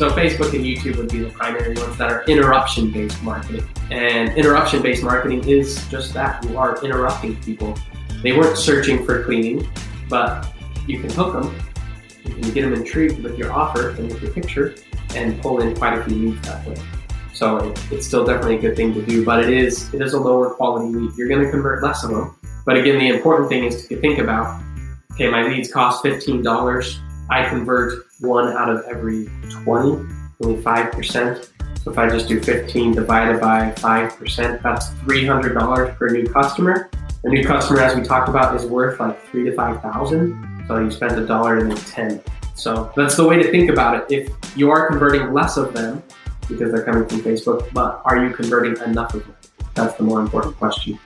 So Facebook and YouTube would be the primary ones that are interruption-based marketing. And interruption-based marketing is just that. You are interrupting people. They weren't searching for cleaning, but you can hook them. You can get them intrigued with your offer and with your picture and pull in quite a few leads that way. So it's still definitely a good thing to do, but it is it is a lower quality lead. You're going to convert less of them. But again, the important thing is to think about, okay, my leads cost $15 I convert one out of every 20, only 5%. So if I just do 15 divided by 5%, that's $300 per new customer. A new customer, as we talked about, is worth like three to 5,000. So you spend a dollar and then 10. So that's the way to think about it. If you are converting less of them because they're coming from Facebook, but are you converting enough of them? That's the more important question.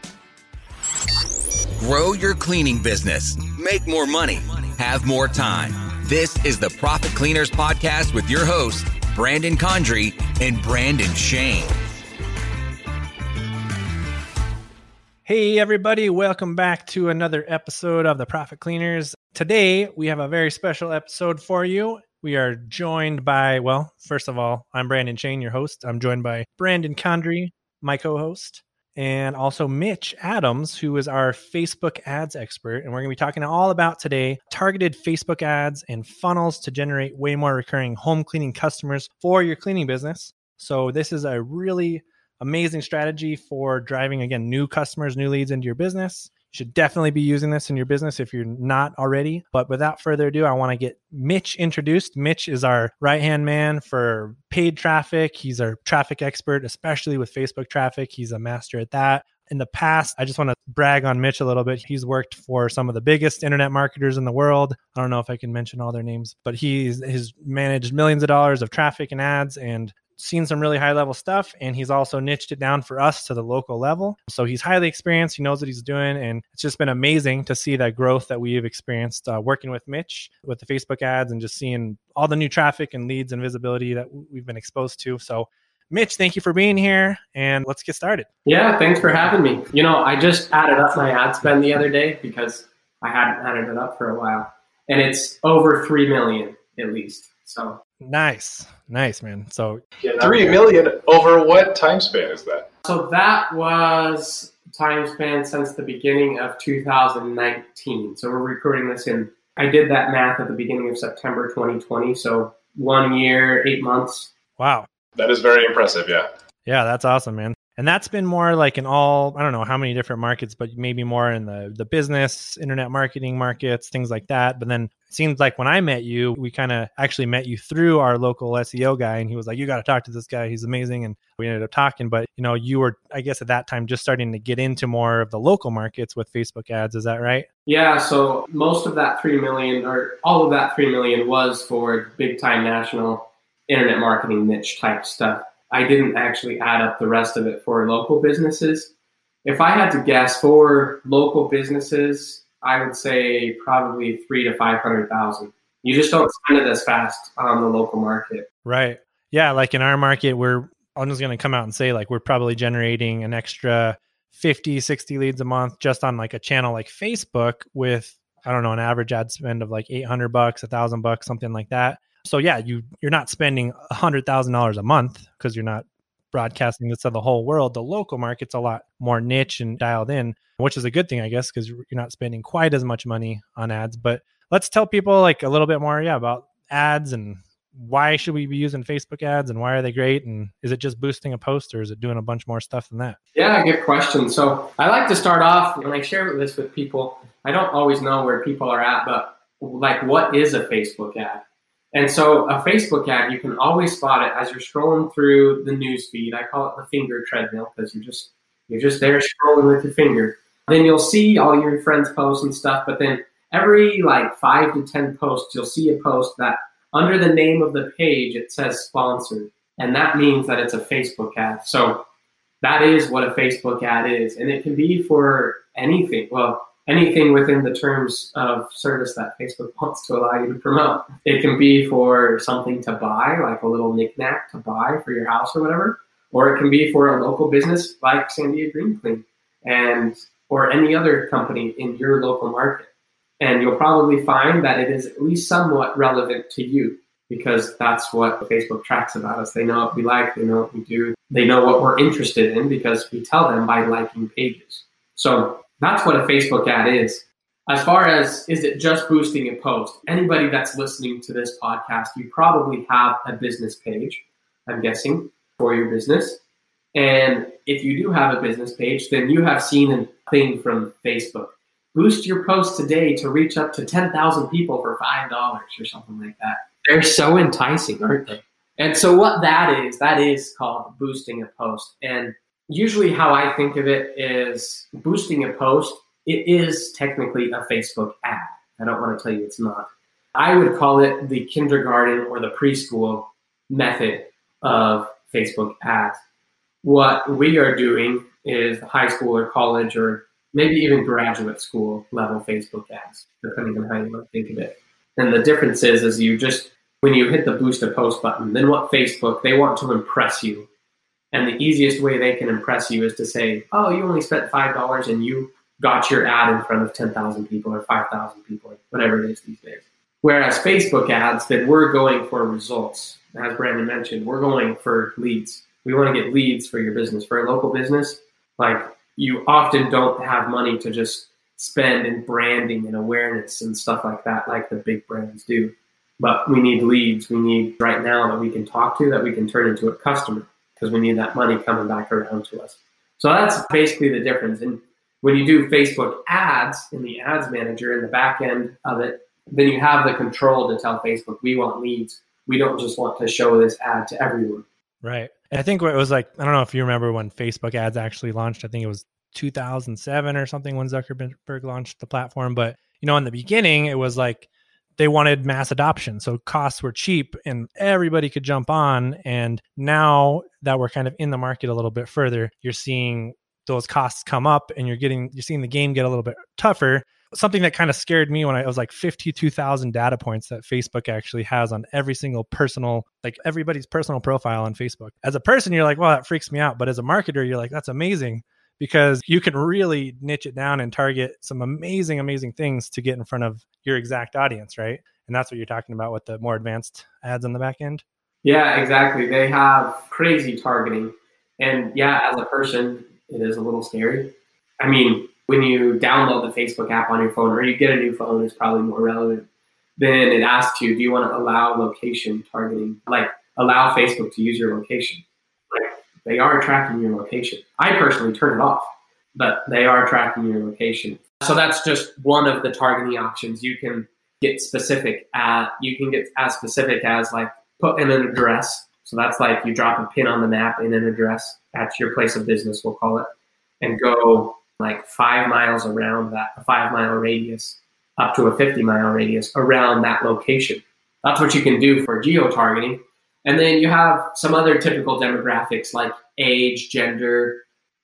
Grow your cleaning business, make more money, have more time this is the Profit Cleaners Podcast with your hosts, Brandon Condry and Brandon Shane. Hey, everybody, welcome back to another episode of the Profit Cleaners. Today, we have a very special episode for you. We are joined by, well, first of all, I'm Brandon Shane, your host. I'm joined by Brandon Condry, my co host and also Mitch Adams, who is our Facebook ads expert. And we're going to be talking all about today targeted Facebook ads and funnels to generate way more recurring home cleaning customers for your cleaning business. So, this is a really amazing strategy for driving, again, new customers, new leads into your business should definitely be using this in your business if you're not already. But without further ado, I want to get Mitch introduced. Mitch is our right hand man for paid traffic. He's our traffic expert, especially with Facebook traffic. He's a master at that. In the past, I just want to brag on Mitch a little bit. He's worked for some of the biggest internet marketers in the world. I don't know if I can mention all their names, but he's, he's managed millions of dollars of traffic and ads and seen some really high level stuff and he's also niched it down for us to the local level. So he's highly experienced. He knows what he's doing. And it's just been amazing to see that growth that we've experienced uh, working with Mitch with the Facebook ads and just seeing all the new traffic and leads and visibility that we've been exposed to. So Mitch, thank you for being here and let's get started. Yeah, thanks for having me. You know, I just added up my ad spend the other day because I hadn't added it up for a while and it's over 3 million at least. So Nice, nice, man. So three million over what time span is that? So that was time span since the beginning of 2019. So we're recording this in. I did that math at the beginning of September 2020. So one year, eight months. Wow, that is very impressive. Yeah. Yeah, that's awesome, man and that's been more like in all i don't know how many different markets but maybe more in the the business internet marketing markets things like that. But then it seems like when i met you we kind of actually met you through our local seo guy and he was like you got to talk to this guy. He's amazing. And we ended up talking. But you know you were i guess at that time just starting to get into more of the local markets with facebook ads. Is that right? Yeah so most of that 3 million or all of that 3 million was for big time national internet marketing niche type stuff I didn't actually add up the rest of it for local businesses. If I had to guess for local businesses, I would say probably three to five hundred thousand. You just don't spend it as fast on the local market. Right. Yeah. Like in our market, we're I'm just going to come out and say like we're probably generating an extra 50, 60 leads a month just on like a channel like Facebook with I don't know an average ad spend of like 800 bucks, a thousand bucks, something like that. So yeah, you you're not spending a hundred thousand dollars a month because you're not broadcasting this to the whole world. The local market's a lot more niche and dialed in, which is a good thing, I guess, because you're not spending quite as much money on ads. But let's tell people like a little bit more, yeah, about ads and why should we be using Facebook ads and why are they great? And is it just boosting a post or is it doing a bunch more stuff than that? Yeah, good question. So I like to start off when I share this with people. I don't always know where people are at, but like, what is a Facebook ad? And so a Facebook ad, you can always spot it as you're scrolling through the news feed. I call it the finger treadmill because you're just you're just there scrolling with your finger. Then you'll see all your friends' posts and stuff, but then every like five to ten posts, you'll see a post that under the name of the page it says sponsored. And that means that it's a Facebook ad. So that is what a Facebook ad is. And it can be for anything. Well, anything within the terms of service that Facebook wants to allow you to promote. It can be for something to buy, like a little knickknack to buy for your house or whatever, or it can be for a local business like Sandia Green Clean and or any other company in your local market. And you'll probably find that it is at least somewhat relevant to you because that's what Facebook tracks about us. They know what we like, they know what we do, they know what we're interested in because we tell them by liking pages. So that's what a Facebook ad is. As far as is it just boosting a post? Anybody that's listening to this podcast, you probably have a business page, I'm guessing, for your business. And if you do have a business page, then you have seen a thing from Facebook. Boost your post today to reach up to 10,000 people for $5 or something like that. They're so enticing, aren't they? And so, what that is, that is called boosting a post. And usually, how I think of it is boosting a post, it is technically a Facebook ad. I don't want to tell you it's not. I would call it the kindergarten or the preschool method of Facebook ads. What we are doing is high school or college or maybe even graduate school level Facebook ads, depending on how you want to think of it. And the difference is, is you just when you hit the boost a post button, then what Facebook, they want to impress you. And the easiest way they can impress you is to say, oh, you only spent $5 and you got your ad in front of 10,000 people or 5,000 people, or whatever it is these days. Whereas Facebook ads, then we're going for results. As Brandon mentioned, we're going for leads. We want to get leads for your business. For a local business, like you often don't have money to just spend in branding and awareness and stuff like that, like the big brands do. But we need leads. We need right now that we can talk to, that we can turn into a customer because we need that money coming back around to us. So that's basically the difference. And when you do Facebook ads in the ads manager in the back end of it, then you have the control to tell Facebook, we want leads. We don't just want to show this ad to everyone. Right. And I think it was like, I don't know if you remember when Facebook ads actually launched. I think it was 2007 or something when Zuckerberg launched the platform. But, you know, in the beginning, it was like they wanted mass adoption. So costs were cheap and everybody could jump on. And now that we're kind of in the market a little bit further, you're seeing those costs come up and you're getting, you're seeing the game get a little bit tougher. Something that kind of scared me when I was like 52,000 data points that Facebook actually has on every single personal, like everybody's personal profile on Facebook. As a person, you're like, well, that freaks me out. But as a marketer, you're like, that's amazing because you can really niche it down and target some amazing, amazing things to get in front of your exact audience, right? And that's what you're talking about with the more advanced ads on the back end. Yeah, exactly. They have crazy targeting. And yeah, as a person, it is a little scary. I mean, when you download the Facebook app on your phone or you get a new phone, it's probably more relevant. Then it asks you, do you want to allow location targeting? Like, allow Facebook to use your location. They are tracking your location. I personally turn it off, but they are tracking your location. So that's just one of the targeting options. You can get specific at, you can get as specific as like put in an address. So that's like you drop a pin on the map in an address at your place of business, we'll call it, and go like five miles around that, a five mile radius up to a 50 mile radius around that location. That's what you can do for geo targeting. And then you have some other typical demographics like age, gender.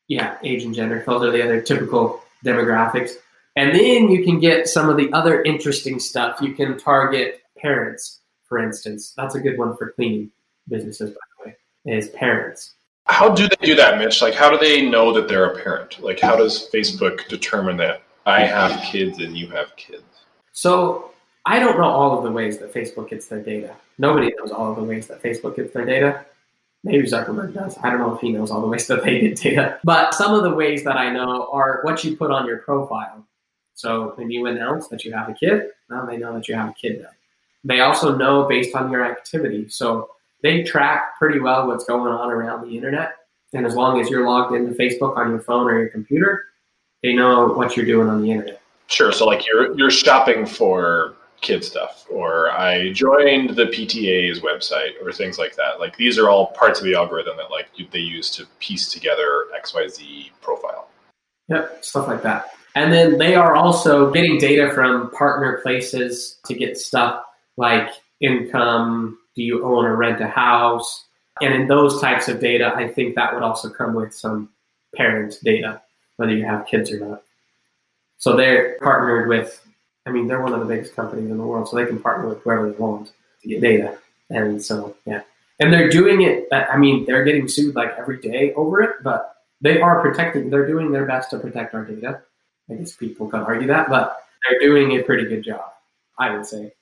Yeah, age and gender. Those are the other typical demographics. And then you can get some of the other interesting stuff. You can target parents, for instance. That's a good one for cleaning businesses, by the way, is parents. How do they do that, Mitch? Like, how do they know that they're a parent? Like, how does Facebook determine that I have kids and you have kids? So I don't know all of the ways that Facebook gets their data. Nobody knows all of the ways that Facebook gets their data. Maybe Zuckerberg does. I don't know if he knows all the ways that they get data. But some of the ways that I know are what you put on your profile. So when you announce that you have a kid, now they know that you have a kid now. They also know based on your activity. So they track pretty well what's going on around the internet. And as long as you're logged into Facebook on your phone or your computer, they know what you're doing on the internet. Sure. So like you're you're shopping for kid stuff or I joined the PTA's website or things like that. Like these are all parts of the algorithm that like they use to piece together XYZ profile. Yep, stuff like that. And then they are also getting data from partner places to get stuff like income, do you own or rent a house? And in those types of data, I think that would also come with some parent data, whether you have kids or not. So they're partnered with I mean, they're one of the biggest companies in the world, so they can partner with whoever they want to get data. And so, yeah. And they're doing it, I mean, they're getting sued like every day over it, but they are protecting, they're doing their best to protect our data. I guess people can argue that, but they're doing a pretty good job, I would say.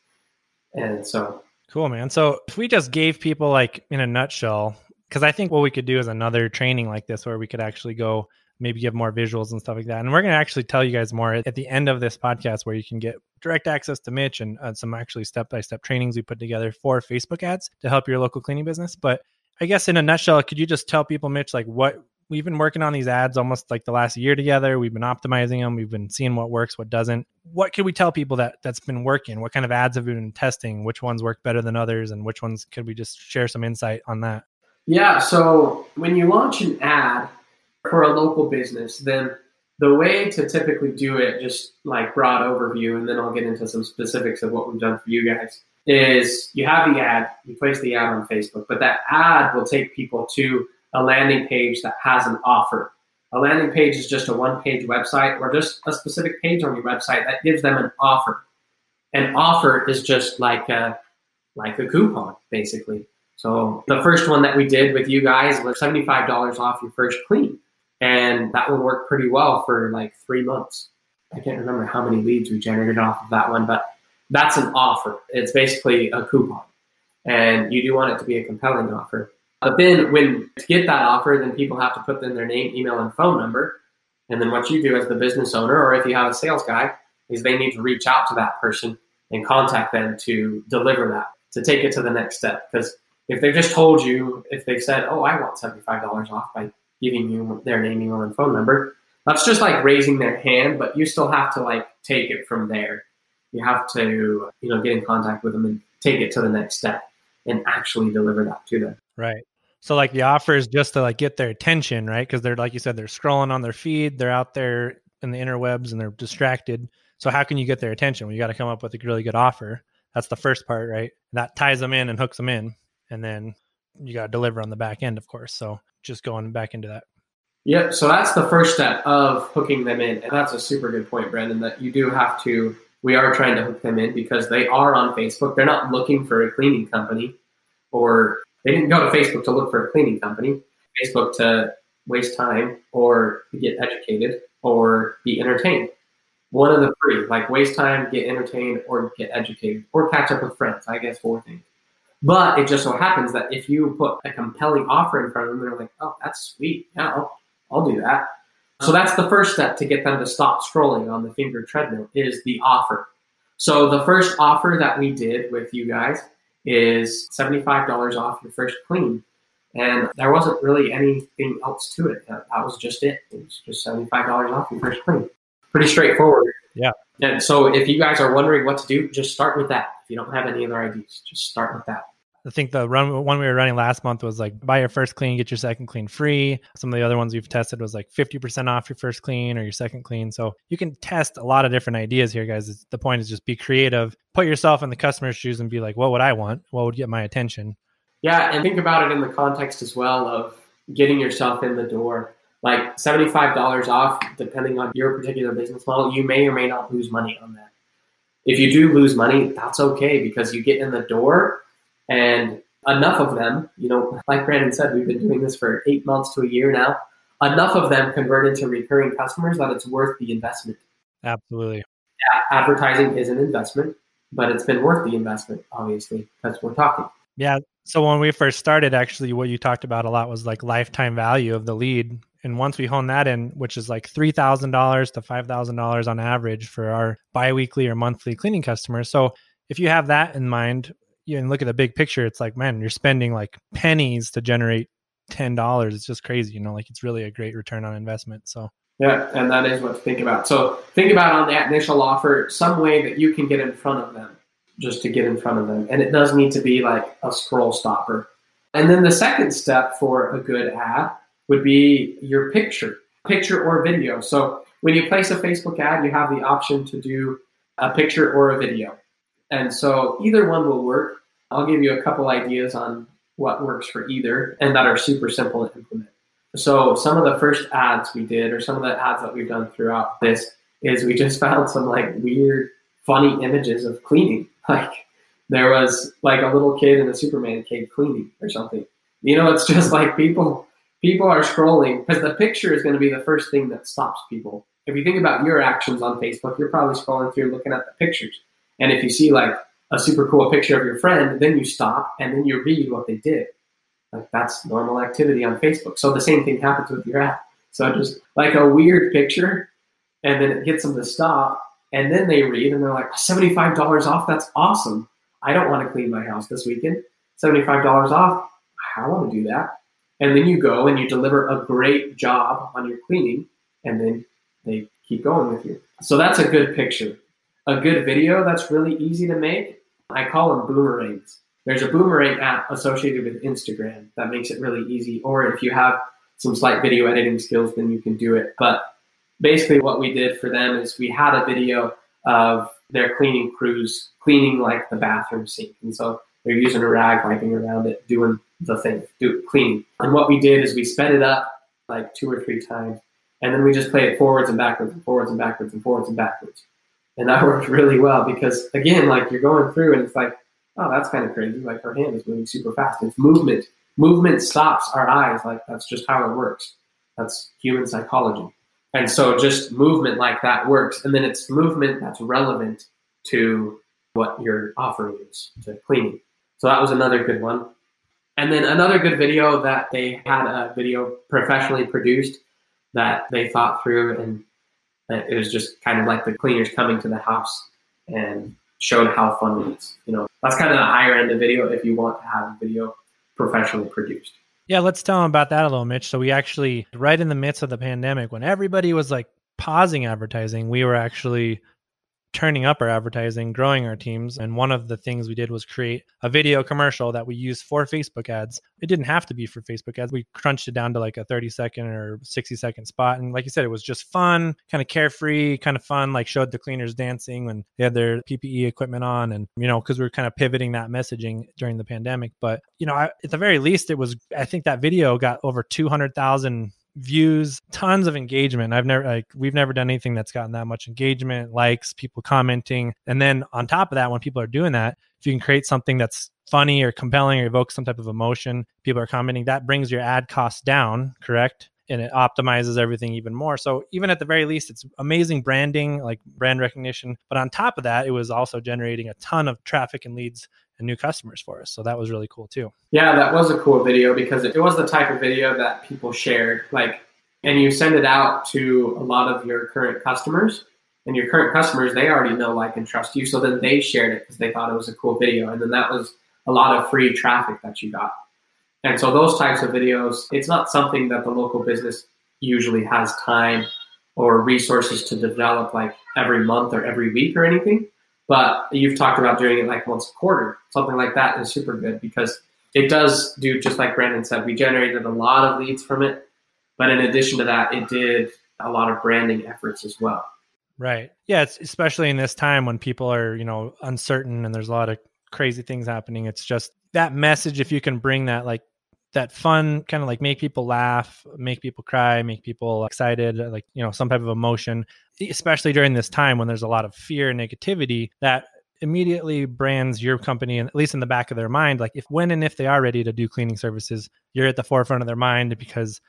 And so, Cool, man. So if we just gave people like in a nutshell, because I think what we could do is another training like this where we could actually go maybe give more visuals and stuff like that. And we're going to actually tell you guys more at the end of this podcast where you can get direct access to Mitch and uh, some actually step by step trainings we put together for Facebook ads to help your local cleaning business. But I guess in a nutshell, could you just tell people, Mitch, like what we've been working on these ads almost like the last year together. We've been optimizing them. We've been seeing what works, what doesn't. What could we tell people that that's been working? What kind of ads have we been testing? Which ones work better than others, and which ones could we just share some insight on that? Yeah. So when you launch an ad for a local business, then the way to typically do it, just like broad overview, and then I'll get into some specifics of what we've done for you guys, is you have the ad, you place the ad on Facebook, but that ad will take people to a landing page that has an offer. A landing page is just a one page website or just a specific page on your website that gives them an offer. An offer is just like a, like a coupon, basically. So the first one that we did with you guys was $75 off your first clean. And that one worked pretty well for like three months. I can't remember how many leads we generated off of that one, but that's an offer. It's basically a coupon. And you do want it to be a compelling offer. But then when to get that offer, then people have to put in their name, email, and phone number. And then what you do as the business owner, or if you have a sales guy, is they need to reach out to that person and contact them to deliver that, to take it to the next step. Because if they've just told you, if they've said, oh, I want $75 off by giving you their name, email, and phone number, that's just like raising their hand, but you still have to like take it from there. You have to, you know, get in contact with them and take it to the next step and actually deliver that to them. Right. So like the offer is just to like get their attention, right? Because they're like you said, they're scrolling on their feed, they're out there in the interwebs and they're distracted. So how can you get their attention? Well, you got to come up with a really good offer. That's the first part, right? That ties them in and hooks them in, and then you got to deliver on the back end, of course. So just going back into that. Yep. So that's the first step of hooking them in, and that's a super good point, Brandon. That you do have to. We are trying to hook them in because they are on Facebook. They're not looking for a cleaning company or they didn't go to Facebook to look for a cleaning company, Facebook to waste time or get educated or be entertained. One of the three, like waste time, get entertained, or get educated, or catch up with friends. I guess four things. But it just so happens that if you put a compelling offer in front of them, they're like, oh, that's sweet. Yeah, I'll, I'll do that. So that's the first step to get them to stop scrolling on the finger treadmill is the offer. So the first offer that we did with you guys is $75 off your first clean. And there wasn't really anything else to it. That, was just it. It was just $75 off your first clean. Pretty straightforward. Yeah. And so if you guys are wondering what to do, just start with that. If you don't have any other ideas, just start with that. I think the run one we were running last month was like buy your first clean, get your second clean free. Some of the other ones we've tested was like 50% off your first clean or your second clean. So you can test a lot of different ideas here, guys. The point is just be creative, put yourself in the customer's shoes and be like, what would I want? What would get my attention? Yeah. And think about it in the context as well of getting yourself in the door. Like $75 off, depending on your particular business model, you may or may not lose money on that. If you do lose money, that's okay because you get in the door and enough of them, you know, like Brandon said, we've been doing this for eight months to a year now. Enough of them convert into recurring customers that it's worth the investment. Absolutely. Yeah, advertising is an investment, but it's been worth the investment, obviously, because we're talking. Yeah. So when we first started, actually, what you talked about a lot was like lifetime value of the lead. And once we hone that in, which is like $3,000 to $5,000 on average for our biweekly or monthly cleaning customers. So if you have that in mind, you and look at the big picture, it's like, man, you're spending like pennies to generate ten dollars. It's just crazy, you know. Like it's really a great return on investment. So yeah, and that is what to think about. So think about on that initial offer some way that you can get in front of them, just to get in front of them, and it does need to be like a scroll stopper. And then the second step for a good ad would be your picture, picture or video. So when you place a Facebook ad, you have the option to do a picture or a video. And so either one will work. I'll give you a couple ideas on what works for either and that are super simple to implement. So some of the first ads we did or some of the ads that we've done throughout this is we just found some like weird funny images of cleaning. Like there was like a little kid in a Superman cape cleaning or something. You know, it's just like people people are scrolling because the picture is going to be the first thing that stops people. If you think about your actions on Facebook, you're probably scrolling through looking at the pictures. And if you see like a super cool picture of your friend, then you stop and then you read what they did. Like that's normal activity on Facebook. So the same thing happens with your app. So just like a weird picture, and then it gets them to stop, and then they read and they're like, $75 off, that's awesome. I don't want to clean my house this weekend. $75 off, I want to do that. And then you go and you deliver a great job on your cleaning, and then they keep going with you. So that's a good picture. A good video that's really easy to make, I call them boomerangs. There's a boomerang app associated with Instagram that makes it really easy. Or if you have some slight video editing skills, then you can do it. But basically, what we did for them is we had a video of their cleaning crews cleaning like the bathroom sink. And so they're using a rag wiping around it, doing the thing, do cleaning. And what we did is we sped it up like two or three times, and then we just played it forwards and backwards and forwards and backwards and forwards and backwards. And that worked really well because again, like you're going through and it's like, oh, that's kind of crazy. Like her hand is moving super fast. It's movement. Movement stops our eyes. Like that's just how it works. That's human psychology. And so just movement like that works. And then it's movement that's relevant to what your offering is to cleaning. So that was another good one. And then another good video that they had a video professionally produced that they thought through and it was just kind of like the cleaners coming to the house and showed how fun it is. You know, that's kind of the higher end of video if you want to have a video professionally produced. Yeah, let's tell them about that a little, Mitch. So we actually, right in the midst of the pandemic, when everybody was like pausing advertising, we were actually turning up our advertising, growing our teams. And one of the things we did was create a video commercial that we used for Facebook ads. It didn't have to be for Facebook ads. We crunched it down to like a 30 second or 60 second spot. And like you said, it was just fun, kind of carefree, kind of fun, like showed the cleaners dancing when they had their PPE equipment on. And, you know, because we were kind of pivoting that messaging during the pandemic. But, you know, I, at the very least, it was, I think that video got over 200,000 views, tons of engagement. I've never like we've never done anything that's gotten that much engagement, likes, people commenting. And then on top of that, when people are doing that, if you can create something that's funny or compelling or evoke some type of emotion, people are commenting, that brings your ad costs down, correct? And it optimizes everything even more. So even at the very least, it's amazing branding, like brand recognition. But on top of that, it was also generating a ton of traffic and leads and new customers for us. So that was really cool too. Yeah, that was a cool video because it was the type of video that people shared. Like, and you send it out to a lot of your current customers, and your current customers they already know, like, and trust you. So then they shared it because they thought it was a cool video, and then that was a lot of free traffic that you got. And so those types of videos, it's not something that the local business usually has time or resources to develop like every month or every week or anything. But you've talked about doing it like once a quarter. Something like that is super good because it does do just like Brandon said. We generated a lot of leads from it, but in addition to that, it did a lot of branding efforts as well. Right. Yeah. It's especially in this time when people are, you know, uncertain and there's a lot of crazy things happening. It's just that message. If you can bring that like that fun kind of like make people laugh, make people cry, make people excited, uh, like, you know, some type of emotion, especially during this time when there's a lot of fear and negativity that immediately brands your company and at least in the back of their mind like if when and if they are ready to do cleaning services you're at the forefront of their mind because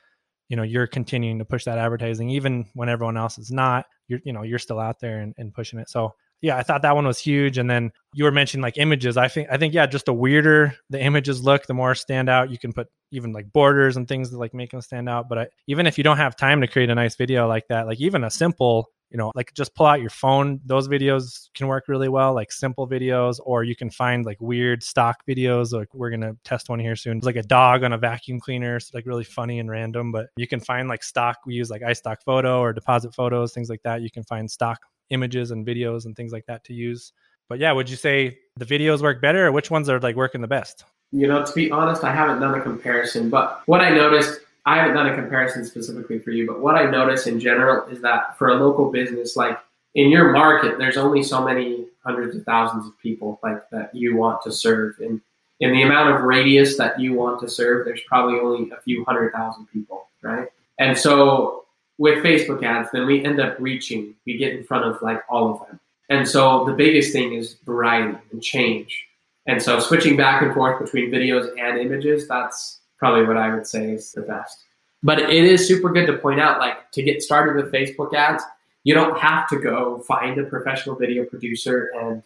you know you're continuing to push that advertising even when everyone else is not. You're you know you're still out there and, and pushing it. So yeah, I thought that one was huge. And then you were mentioning like images. I think I think yeah, just the weirder the images look, the more stand out. You can put even like borders and things that like make them stand out. But I, even if you don't have time to create a nice video like that, like even a simple, you know, like just pull out your phone. Those videos can work really well, like simple videos, or you can find like weird stock videos. Like we're gonna test one here soon. It's like a dog on a vacuum cleaner. It's like really funny and random. But you can find like stock. We use like iStock photo or deposit photos, things like that. You can find stock images and videos and things like that to use. But yeah, would you say the videos work better or which ones are like working the best? You know, to be honest, I haven't done a comparison, but what I noticed, I haven't done a comparison specifically for you, but what I noticed in general is that for a local business, like in your market, there's only so many hundreds of thousands of people like that you want to serve. And in the amount of radius that you want to serve, there's probably only a few hundred thousand people, right? And so with Facebook ads, then we end up reaching, we get in front of like all of them. And so the biggest thing is variety and change. And so switching back and forth between videos and images, that's probably what I would say is the best. But it is super good to point out like to get started with Facebook ads, you don't have to go find a professional video producer and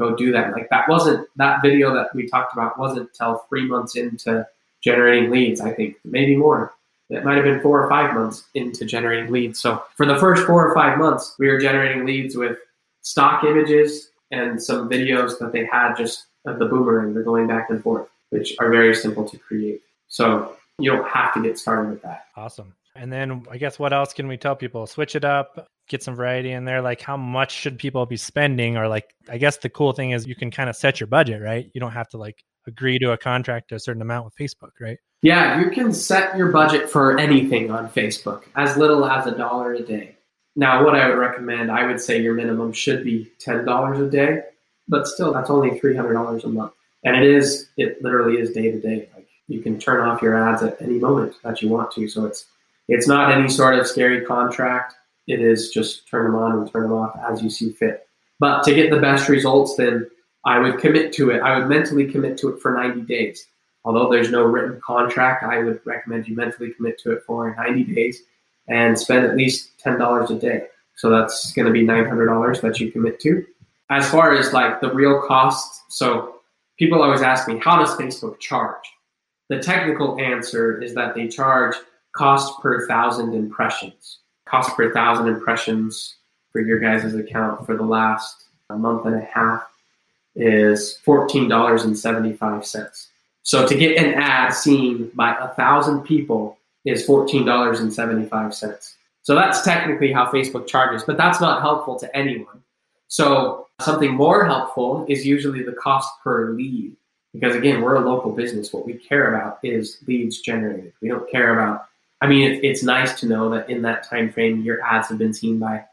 go do that. Like that wasn't that video that we talked about wasn't till three months into generating leads. I think maybe more. It might have been four or five months into generating leads. So for the first four or five months, we were generating leads with stock images and some videos that they had just of the boomerang. They're going back and forth, which are very simple to create. So you don't have to get started with that. Awesome. And then I guess what else can we tell people? Switch it up, get some variety in there. Like how much should people be spending? Or like I guess the cool thing is you can kind of set your budget, right? You don't have to like agree to a contract to a certain amount with Facebook, right? Yeah, you can set your budget for anything on Facebook, as little as a dollar a day. Now, what I would recommend, I would say your minimum should be $10 a day, but still, that's only $300 a month. And it is, it literally is day to day. Like you can turn off your ads at any moment that you want to. So it's, it's not any sort of scary contract. It is just turn them on and turn them off as you see fit. But to get the best results, then I would commit to it. I would mentally commit to it for 90 days. Although there's no written contract, I would recommend you mentally commit to it for 90 days and spend at least $10 a day. So that's going to be $900 that you commit to. As far as like the real cost, so people always ask me, how does Facebook charge? The technical answer is that they charge cost per thousand impressions. Cost per thousand impressions for your guys' account for the last month and a half is $14.75. So to get an ad seen by a thousand people is $14.75. So that's technically how Facebook charges, but that's not helpful to anyone. So something more helpful is usually the cost per lead. Because again, we're a local business. What we care about is leads generated. We don't care about I mean, it, it's nice to know that in that time frame, your ads have been seen by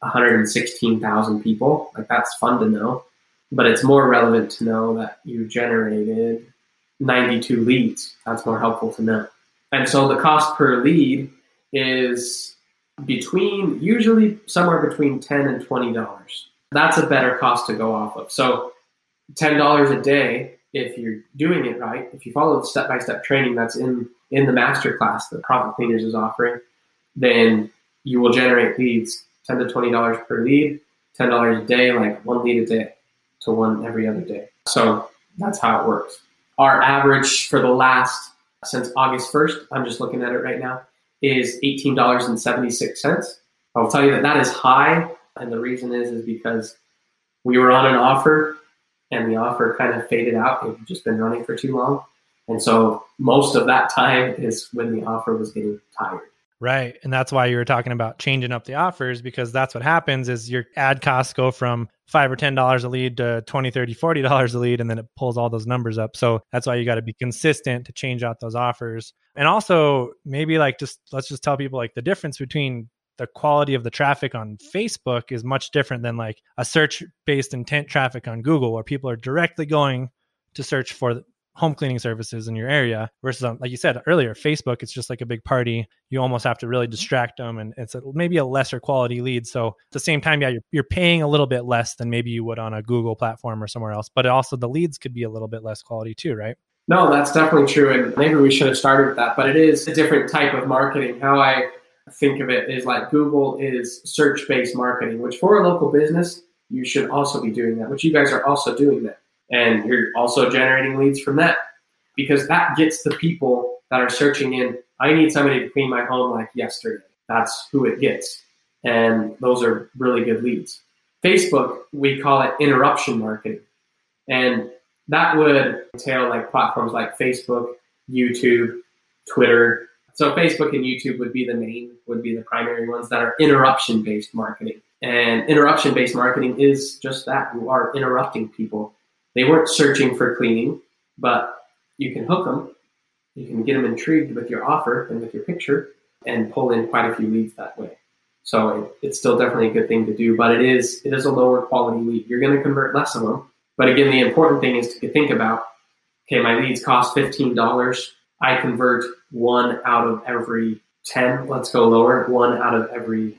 116,000 people. Like that's fun to know but it's more relevant to know that you generated 92 leads. That's more helpful to know. And so the cost per lead is between usually somewhere between 10 and 20 dollars. That's a better cost to go off of. So $10 a day if you're doing it right, if you follow the step-by-step training that's in in the master class that Profit Cleaners is offering, then you will generate leads 10 to 20 dollars per lead, $10 a day, like one lead a day to one every other day. So that's how it works. Our average for the last, since August 1st, I'm just looking at it right now, is $18.76. I'll tell you that that is high. And the reason is, is because we were on an offer and the offer kind of faded out. It had just been running for too long. And so most of that time is when the offer was getting tired. Right. And that's why you were talking about changing up the offers because that's what happens is your ad costs go from five or ten dollars a lead to 20 30 40 dollars a lead and then it pulls all those numbers up so that's why you got to be consistent to change out those offers and also maybe like just let's just tell people like the difference between the quality of the traffic on facebook is much different than like a search based intent traffic on google where people are directly going to search for home cleaning services in your area versus on, like you said earlier facebook it's just like a big party. You almost have to really mm-hmm. distract them and it's a, maybe a lesser quality lead. So at the same time yeah you're, you're paying a little bit less than maybe you would on a google platform or somewhere else but also the leads could be a little bit less quality too right? No that's definitely true and maybe we should have started with that but it is a different type of marketing. How i think of it is like google is search based marketing which for a local business you should also be doing that which you guys are also doing that and you're also generating leads from that because that gets the people that are searching in. I need somebody to clean my home like yesterday. That's who it gets. And those are really good leads. Facebook, we call it interruption marketing. And that would entail like platforms like Facebook, YouTube, Twitter. So Facebook and YouTube would be the main, would be the primary ones that are interruption based marketing. And interruption based marketing is just that. You are interrupting people they weren't searching for cleaning, but you can hook them. You can get them intrigued with your offer and with your picture and pull in quite a few leads that way. So it, it's still definitely a good thing to do, but it is it is a lower quality lead. You're going to convert less of them. But again, the important thing is to think about, okay, my leads cost $15. I convert one out of every 10. Let's go lower. One out of every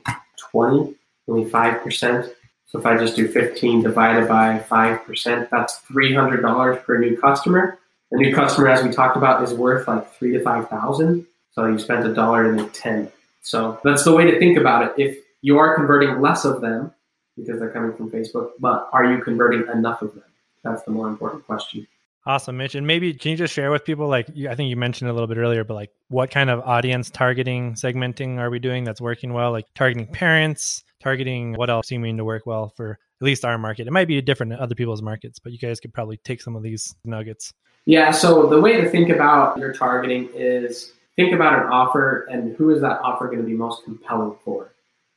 20, only 5%. So if I just do 15 divided by 5%, that's $300 per new customer. A new customer, as we talked about, is worth like three to 5,000. So you spent a dollar to make 10. So that's the way to think about it. If you are converting less of them, because they're coming from Facebook, but are you converting enough of them? That's the more important question. Awesome, Mitch. And maybe can you just share with people, like I think you mentioned a little bit earlier, but like what kind of audience targeting, segmenting are we doing that's working well? Like targeting parents, targeting what else seeming to work well for at least our market. It might be different in other people's markets, but you guys could probably take some of these nuggets. Yeah. So the way to think about your targeting is think about an offer and who is that offer going to be most compelling for?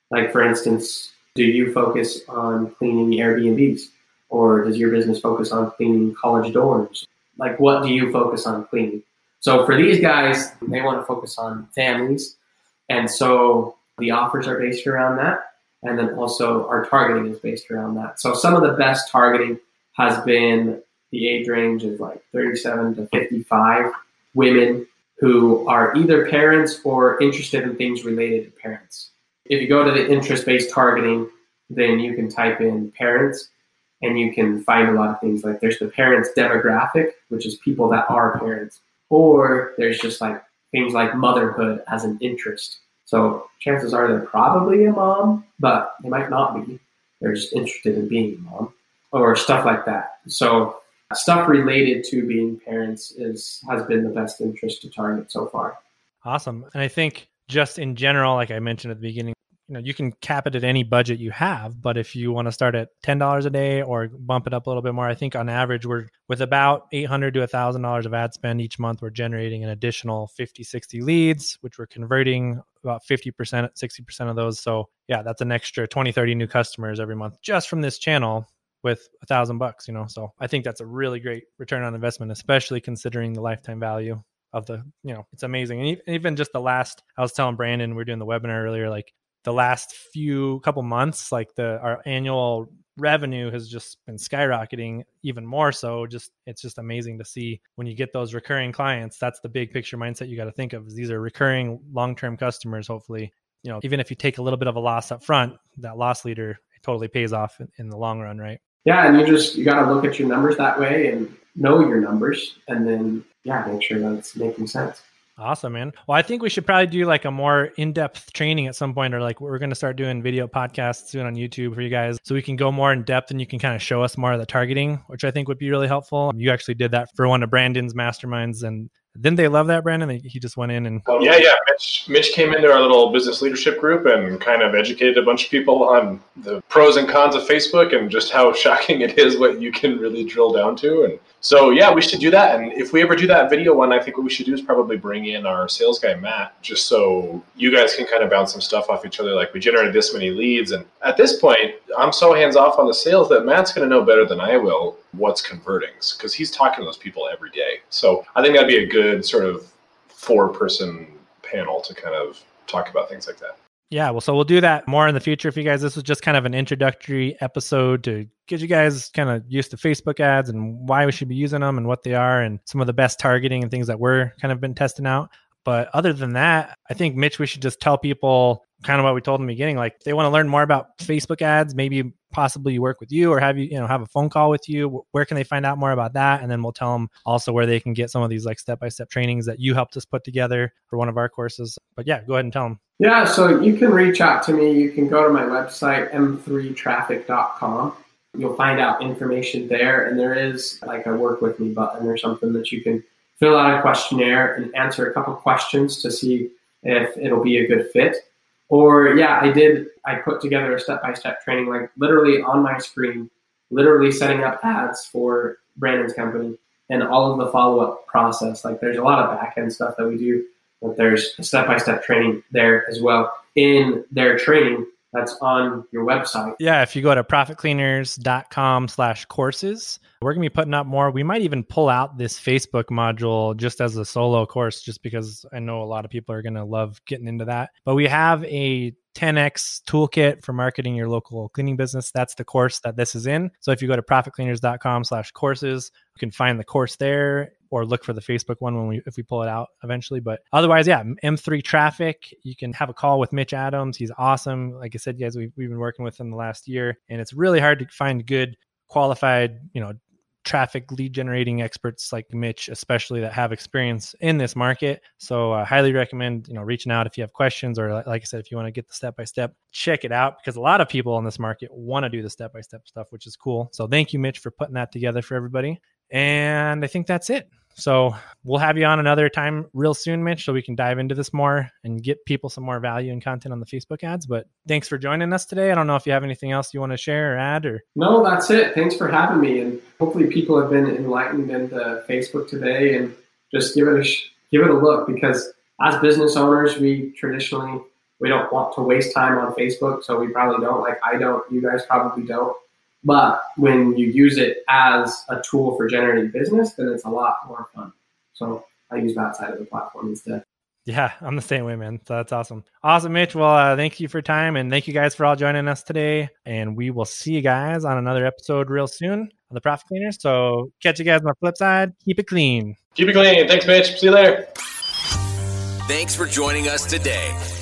Like for instance, do you focus on cleaning Airbnbs? Or does your business focus on cleaning college dorms? Like, what do you focus on cleaning? So, for these guys, they want to focus on families. And so the offers are based around that. And then also our targeting is based around that. So, some of the best targeting has been the age range is like 37 to 55 women who are either parents or interested in things related to parents. If you go to the interest based targeting, then you can type in parents and you can find a lot of things like there's the parents demographic, which is people that are parents, or there's just like things like motherhood as an interest. So chances are they're probably a mom, but they might not be. They're just interested in being a mom or stuff like that. So stuff related to being parents is has been the best interest to target so far. Awesome. And I think just in general, like I mentioned at the beginning, you know you can cap it at any budget you have but if you want to start at $10 a day or bump it up a little bit more i think on average we're with about 800 to $1000 of ad spend each month we're generating an additional 50 60 leads which we're converting about 50% 60% of those. So yeah that's an extra 20 30 new customers every month just from this channel with a thousand bucks you know? So i think that's a really great return on investment especially considering the lifetime value of the you know it's amazing. And even just the last i was telling brandon we are doing the webinar earlier like the last few couple months like the our annual revenue has just been skyrocketing even more so. Just it's just amazing to see when you get those recurring clients that's the big picture mindset you got to think of these are recurring long-term customers hopefully. You know even if you take a little bit of a loss up front that loss leader totally pays off in, in the long run right? Yeah and you just you got to look at your numbers that way and know your numbers and then yeah make sure that it's making sense Awesome, man. Well, I think we should probably do like a more in-depth training at some point, or like we're going to start doing video podcasts soon on YouTube for you guys, so we can go more in depth and you can kind of show us more of the targeting, which I think would be really helpful. You actually did that for one of Brandon's masterminds, and didn't they love that, Brandon? He just went in and oh, yeah, yeah. Mitch, Mitch came into our little business leadership group and kind of educated a bunch of people on the pros and cons of Facebook and just how shocking it is what you can really drill down to. And so yeah, we should do that. And if we ever do that video one, I think what we should do is probably bring in our sales guy Matt, just so you guys can kind of bounce some stuff off each other. Like we generated this many leads, and at this point, I'm so hands off on the sales that Matt's going to know better than I will what's converting because he's talking to those people every day. So I think that'd be a good sort of four person panel to kind of talk about things like that. Yeah, well, so we'll do that more in the future if you guys. This was just kind of an introductory episode to get you guys kind of used to Facebook ads and why we should be using them and what they are and some of the best targeting and things that we're kind of been testing out. But other than that, I think Mitch, we should just tell people kind of what we told in the beginning. Like they want to learn more about Facebook ads, maybe possibly work with you or have you, you know, have a phone call with you. Where can they find out more about that? And then we'll tell them also where they can get some of these like step by step trainings that you helped us put together for one of our courses. But yeah, go ahead and tell them. Yeah, so you can reach out to me. You can go to my website, m3traffic.com. You'll find out information there, and there is like a work with me button or something that you can fill out a questionnaire and answer a couple questions to see if it'll be a good fit. Or yeah, I did. I put together a step-by-step training, like literally on my screen, literally setting up ads for Brandon's company and all of the follow-up process. Like there's a lot of back-end stuff that we do, but there's a step-by-step training there as well. In their training, that's on your website. Yeah, if you go to profitcleaners.com slash courses, we're going to be putting up more. We might even pull out this Facebook module just as a solo course, just because I know a lot of people are going to love getting into that. But we have a 10x toolkit for marketing your local cleaning business. That's the course that this is in. So if you go to profitcleaners.com slash courses, you can find the course there or look for the Facebook one when we if we pull it out eventually. But otherwise, yeah, M3 Traffic. You can have a call with Mitch Adams. He's awesome. Like I said, guys, we've, we've been working with him the last year, and it's really hard to find good qualified, you know, traffic lead generating experts like Mitch, especially that have experience in this market. So I highly recommend, you know, reaching out if you have questions or like I said, if you want to get the step by step, check it out because a lot of people in this market want to do the step by step stuff, which is cool. So thank you, Mitch, for putting that together for everybody. And I think that's it. So we'll have you on another time real soon, Mitch, so we can dive into this more and get people some more value and content on the Facebook ads. But thanks for joining us today. I don't know if you have anything else you want to share or add or No, that's it. Thanks for having me. And hopefully people have been enlightened into Facebook today and just give it a give it a look because as business owners, we traditionally we don't want to waste time on Facebook, so we probably don't. Like I don't, you guys probably don't. But when you use it as a tool for generating business, then it's a lot more fun. So I use that side of the platform instead. Yeah, I'm the same way, man. So that's awesome. Awesome, Mitch. Well, uh, thank you for your time and thank you guys for all joining us today. And we will see you guys on another episode real soon on the Profit Cleaners. So catch you guys on the flip side. Keep it clean. Keep it clean. Thanks, Mitch. See you later. Thanks for joining us today.